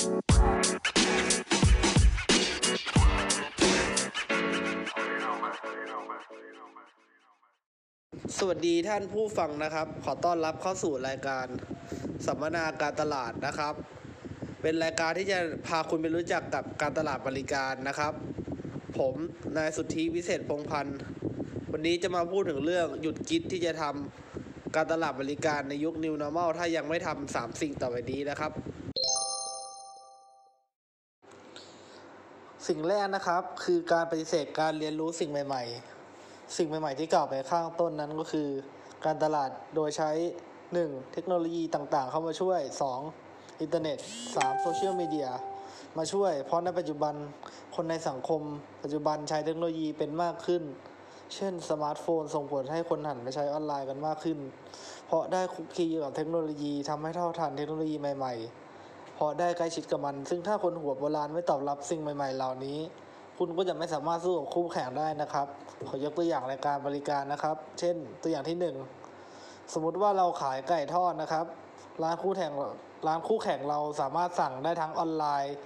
สวัสดีท่านผู้ฟังนะครับ ขอต้อนรับเข้าสู่รายการสัมมนาการตลาดนะครับ เป็นรายการที่จะพาคุณไปรู้จักกับการตลาดบริการนะครับ ผมนายสุทธิวิเศษพงพันธ์วันนี้จะมาพูดถึงเรื่องหยุดคิดที่จะทำการตลาดบริการในยุค New Normal ถ้ายังไม่ทำสามสิ่งต่อไปนี้นะครับ สิ่งแรกนะครับคือการปฏิเสธการเรียนรู้สิ่งใหม่ ๆ สิ่งใหม่ ๆ ที่กล่าวไปข้างต้นนั้นก็คือ การตลาดโดยใช้ 1. เทคโนโลยีต่างๆ เข้ามาช่วย 2. อินเทอร์เน็ต 3. โซเชียลมีเดียมาช่วย เพราะในปัจจุบันคนในสังคม ปัจจุบันใช้เทคโนโลยีเป็นมากขึ้น เช่นสมาร์ทโฟน ส่งผลให้คนหันไปใช้ออนไลน์กันมากขึ้น เพราะได้คลุกคลีกับเทคโนโลยีทำให้เท่าทันเทคโนโลยีใหม่ ๆ ราะได้ใกล้ชิดกับมัน ซึ่งถ้าคนหัวโบราณไม่ตอบรับสิ่งใหม่ ๆ เหล่านี้ คุณก็จะไม่สามารถสู้กับคู่แข่งได้นะครับ ขอยกตัวอย่างรายการบริการนะครับ เช่น ตัวอย่างที่หนึ่งสมมุติว่าเราขายไก่ทอดนะครับ ร้านคู่แข่งร้านคู่แข่งเราสามารถสั่งได้ทั้งออนไลน์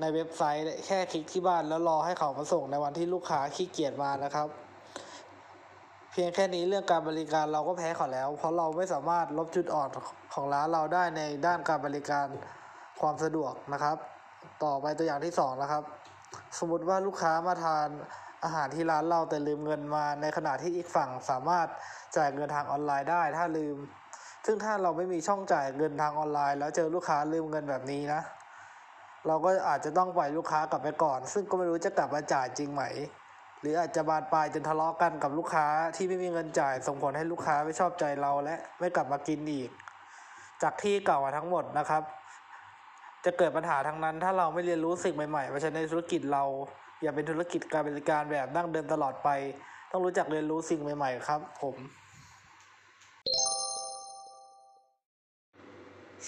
ในเว็บไซต์แค่คลิกที่บ้านแล้วรอให้เขามาส่งในวันที่ลูกค้าขี้เกียจมานะครับ เพียงแค่นี้เรื่องการบริการเราก็แพ้เขาแล้ว เพราะเราไม่สามารถลบจุดอ่อนของร้านเราได้ในด้านการบริการความสะดวกนะครับ ต่อไปตัวอย่างที่สองนะครับ สมมติว่าลูกค้ามาทานอาหารที่ร้านเราแต่ลืมเงินมาในขณะที่อีกฝั่งสามารถจ่ายเงินทางออนไลน์ได้ถ้าลืม ซึ่งถ้าเราไม่มีช่องจ่ายเงินทางออนไลน์ แล้วเจอลูกค้าลืมเงินแบบนี้นะ เราก็อาจจะต้องปล่อยลูกค้ากลับไปก่อน ซึ่งก็ไม่รู้จะกลับมาจ่ายจริงไหม หรืออาจจะบานปลายจนทะเลาะกันกับลูกค้าที่ไม่มีเงินจ่ายส่งผลให้ลูกค้าไม่ชอบใจเราและไม่กลับมากินอีก จากที่เก่ามาทั้งหมดนะครับ จะเกิดปัญหาทั้งนั้น ถ้าเราไม่เรียนรู้สิ่งใหม่ๆมาใช้ในธุรกิจเรา อย่าเป็นธุรกิจการบริการแบบดั้งเดิมตลอดไป ต้องรู้จักเรียนรู้สิ่งใหม่ ๆ ครับ ผม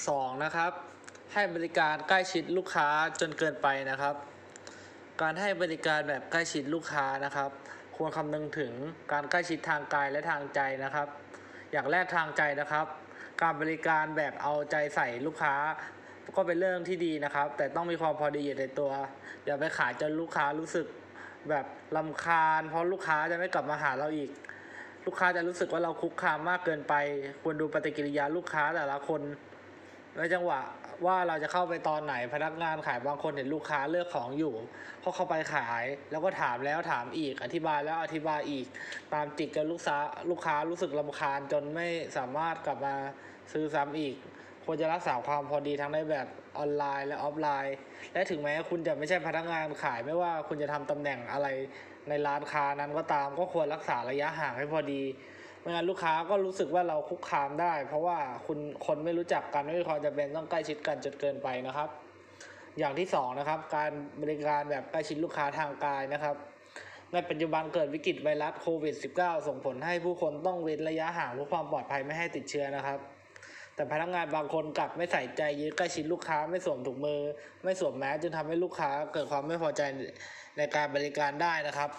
สองนะครับ ให้บริการใกล้ชิดลูกค้าจนเกินไปนะครับ การให้บริการแบบใกล้ชิดลูกค้านะครับ ควรคำนึงถึงการใกล้ชิดทางกายและทางใจนะครับ อย่างแรกทางใจนะครับ การบริการแบบเอาใจใส่ลูกค้า ก็เป็นเรื่องที่ดีนะครับ แต่ต้องมีความพอดีอยู่ในตัว อย่าไปขายจนลูกค้ารู้สึกแบบลำคาญ เพราะลูกค้าจะไม่กลับมาหาเราอีก ลูกค้าจะรู้สึกว่าเราคุกคามมากเกินไป ควรดูปฏิกิริยาลูกค้าแต่ละคน ในจังหวะว่าเราจะเข้าไปตอนไหนพนักงานขายบางคนเห็นลูกค้าเลือกของอยู่เขาเข้าไปขายแล้วก็ถามแล้วถามอีก อธิบายแล้วอธิบายอีก ตามจิกจนลูกค้าลูกค้ารู้สึกลำคาญจนไม่สามารถกลับมาซื้อซ้ำอีกควรจะรักษาความพอดีทั้งในแบบออนไลน์และออฟไลน์ และถึงแม้คุณจะไม่ใช่พนักงานขายไม่ว่าคุณจะทำตำแหน่งอะไรในร้านค้านั้นก็ตามก็ควรรักษาระยะห่างให้พอดี ไม่งั้นลูกค้าก็รู้สึกว่าเราคุกคามได้ เพราะว่าคุณคนไม่รู้จักกันไม่มีความจำเป็นต้องใกล้ชิดกันจนเกินไปนะครับ อย่างที่สองนะครับการบริการแบบใกล้ชิดลูกค้าทางกายนะครับในปัจจุบันเกิดวิกฤตไวรัสโควิด -19 ส่งผลให้ผู้คนต้องเว้นระยะห่างเพื่อความปลอดภัยไม่ให้ติดเชื้อนะครับ แต่พนักงานบางคนกลับไม่ใส่ใจยื้อใกล้ชิดลูกค้าไม่สวมถุงมือ ไม่สวมแมสจึงทำให้ลูกค้าเกิดความไม่พอใจในการบริการได้นะครับ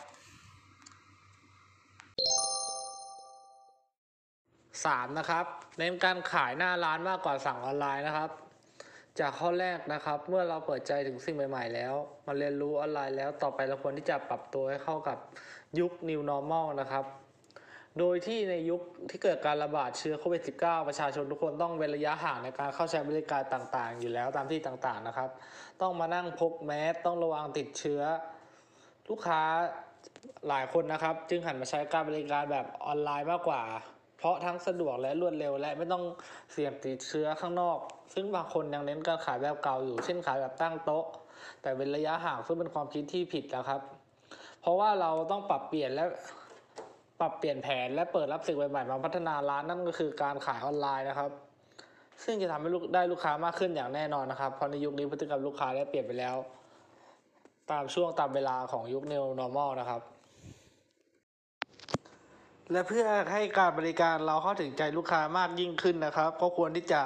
สามนะครับ เน้นการขายหน้าร้านมากกว่าสั่งออนไลน์นะครับ จากข้อแรกนะครับ เมื่อเราเปิดใจถึงสิ่งใหม่ ๆ แล้ว มาเรียนรู้ออนไลน์แล้วต่อไปเราควรที่จะปรับตัวให้เข้ากับยุค New Normal นะครับ โดยที่ในยุคที่เกิดการระบาดเชื้อโควิด -19 ประชาชนทุกคนต้องเว้นระยะห่างในการเข้าใช้บริการต่างๆ อยู่แล้วตามที่ต่างๆนะครับ ต้องมานั่งพกแมสต้องระวังติดเชื้อ ลูกค้าหลายคนนะครับ จึงหันมาใช้การบริการแบบออนไลน์มากกว่า เพราะทั้งสะดวกและรวดเร็วและไม่ต้องเสี่ยงติดเชื้อข้างนอก ซึ่งบางคนยังเน้นการขายแบบเก่าอยู่ เช่นขายแบบตั้งโต๊ะ แต่เป็นระยะห่างซึ่งเป็นความคิดที่ผิดแล้วครับ เพราะว่าเราต้องปรับเปลี่ยนและปรับเปลี่ยนแผนและเปิดรับสิ่งใหม่ๆมาพัฒนาร้านนั่นก็คือการขายออนไลน์นะครับ ซึ่งจะทำให้ลูกได้ลูกค้ามากขึ้นอย่างแน่นอนนะครับ เพราะในยุคนี้พฤติกรรมลูกค้าได้เปลี่ยนไปแล้ว ตามช่วงตามเวลาของยุค New Normal นะครับ และเพื่อให้การบริการเราเข้าถึงใจลูกค้ามากยิ่งขึ้นนะครับ ก็ควรที่จะ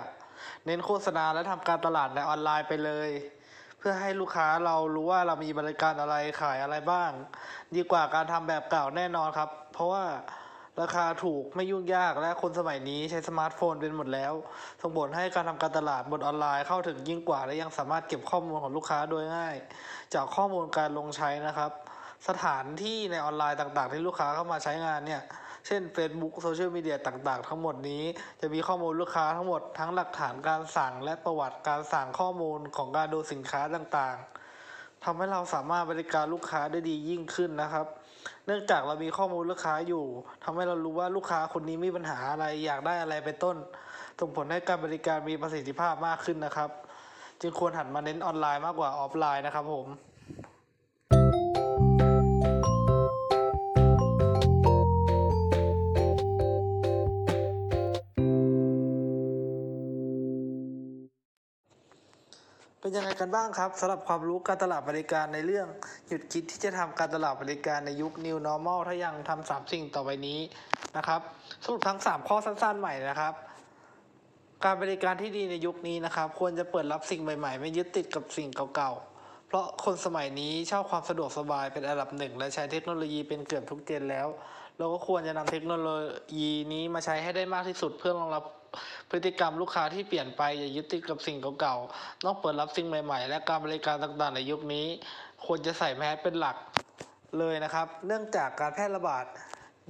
เน้นโฆษณาและทำการตลาดในออนไลน์ไปเลย เพื่อให้ลูกค้าเรารู้ว่าเรามีบริการอะไรขายอะไรบ้าง ดีกว่าการทำแบบเก่าแน่นอนครับ เพราะว่าราคาถูกไม่ยุ่งยากและคนสมัยนี้ใช้สมาร์ทโฟนเป็นหมดแล้ว ส่งผลให้การทำการตลาดบนออนไลน์เข้าถึงยิ่งกว่า และยังสามารถเก็บข้อมูลของลูกค้าโดยง่าย จากข้อมูลการลงใช้นะครับ สถานที่ในออนไลน์ต่างๆ ที่ลูกค้าเข้ามาใช้งานเนี่ย เช่น Facebook โซเชียลมีเดียต่างๆ ทั้งหมดนี้จะมีข้อมูลลูกค้าทั้งหมดทั้งหลักฐานการสั่งและประวัติการสั่งข้อมูลของการดูสินค้าต่างๆทำให้เราสามารถบริการลูกค้าได้ดียิ่งขึ้นนะครับ เนื่องจากเรามีข้อมูลลูกค้าอยู่ทำให้เรารู้ว่าลูกค้าคนนี้มีปัญหาอะไรอยากได้อะไรเป็นต้นส่งผลให้การบริการมีประสิทธิภาพมากขึ้นนะครับ จึงควรหันมาเน้นออนไลน์มากกว่าออฟไลน์นะครับผม เป็นยังไงกันบ้างครับสำหรับความรู้การตลาดบริการในเรื่อง หยุดคิดที่จะทำการตลาดบริการในยุค New Normal ถ้ายังทำสามสิ่งต่อไปนี้นะครับสรุปทั้ง 3 ข้อสั้นๆใหม่นะครับ การบริการที่ดีในยุคนี้นะครับ ควรจะเปิดรับสิ่งใหม่ๆ ไม่ยึดติดกับสิ่งเก่าๆ เพราะคนสมัยนี้ชอบความสะดวกสบายเป็นอันดับหนึ่งและใช้เทคโนโลยีเป็นเกือบทุกเจนแล้ว เราก็ควรจะนำเทคโนโลยีนี้มาใช้ให้ได้มากที่สุดเพื่อรองรับพฤติกรรมลูกค้าที่เปลี่ยนไปอย่ายึดติดกับสิ่งเก่าๆต้องเปิดรับสิ่งใหม่ ๆ และการบริการต่างๆ ในยุคนี้ ควรจะใส่แมสเป็นหลักเลยนะครับ เนื่องจากการแพร่ระบาด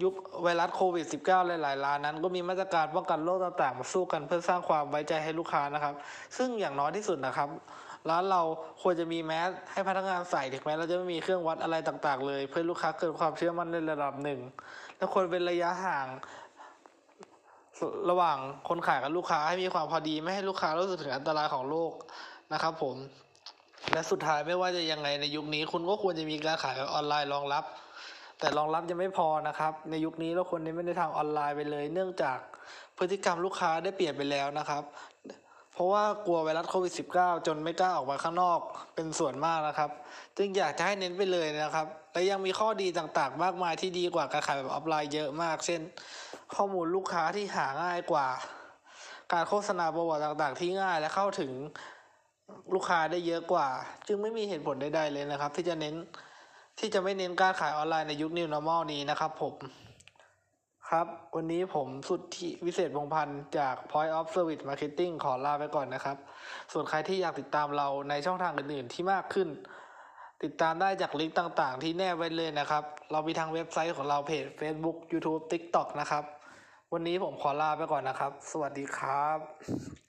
ยุคไวรัสโควิด -19 หลายๆร้านนั้น ก็มีมาตรการป้องกันโรคต่างๆ มาสู้กันเพื่อสร้างความไว้ใจให้ลูกค้านะครับ ซึ่งอย่างน้อยที่สุดนะครับ ร้านเราควรจะมีแมสให้พนักงานใส่ถึงแม้เราจะไม่มีเครื่องวัดอะไรต่างๆ เลย เพื่อลูกค้าเกิดความเชื่อมั่นในระดับหนึ่ง และควรเป็นระยะห่างระหว่างคนขายกับลูกค้าให้มีความพอดีไม่ให้ลูกค้ารู้สึกถึงอันตรายของโรคนะครับผม และสุดท้ายไม่ว่าจะยังไงในยุคนี้ คุณก็ควรจะมีการขายออนไลน์รองรับ แต่รองรับยังไม่พอนะครับ ในยุคนี้เราควรเน้นไปในทางออนไลน์ไปเลย เนื่องจากพฤติกรรมลูกค้าได้เปลี่ยนไปแล้วนะครับ เพราะว่ากลัวไวรัสโควิด -19 จนไม่กล้าออกมาข้างนอกเป็นส่วนมากนะครับ จึงอยากจะให้เน้นไปเลยนะครับ และยังมีข้อดีต่างๆ มากมายที่ดีกว่าการขายแบบออฟไลน์เยอะมาก เช่น ข้อมูลลูกค้าที่หาง่ายกว่า การโฆษณาประวัติต่างๆ ที่ง่ายและเข้าถึงลูกค้าได้เยอะกว่า จึงไม่มีเหตุผลใดๆเลยนะครับ ที่จะเน้นที่จะไม่เน้นการขายออนไลน์ในยุค New Normal นี้นะครับผม ครับ วันนี้ผมสุดที่วิเศษพงพันธ์จาก Point of Service Marketing ขอลาไปก่อนนะครับ ส่วนใครที่อยากติดตามเราในช่องทางอื่นๆที่มากขึ้น ติดตามได้จากลิงก์ต่างๆ ที่แนบไว้เลยนะครับ เรามีทางเว็บไซต์ของเราเพจ Facebook YouTube TikTok นะครับ วันนี้ผมขอลาไปก่อนนะครับ สวัสดีครับ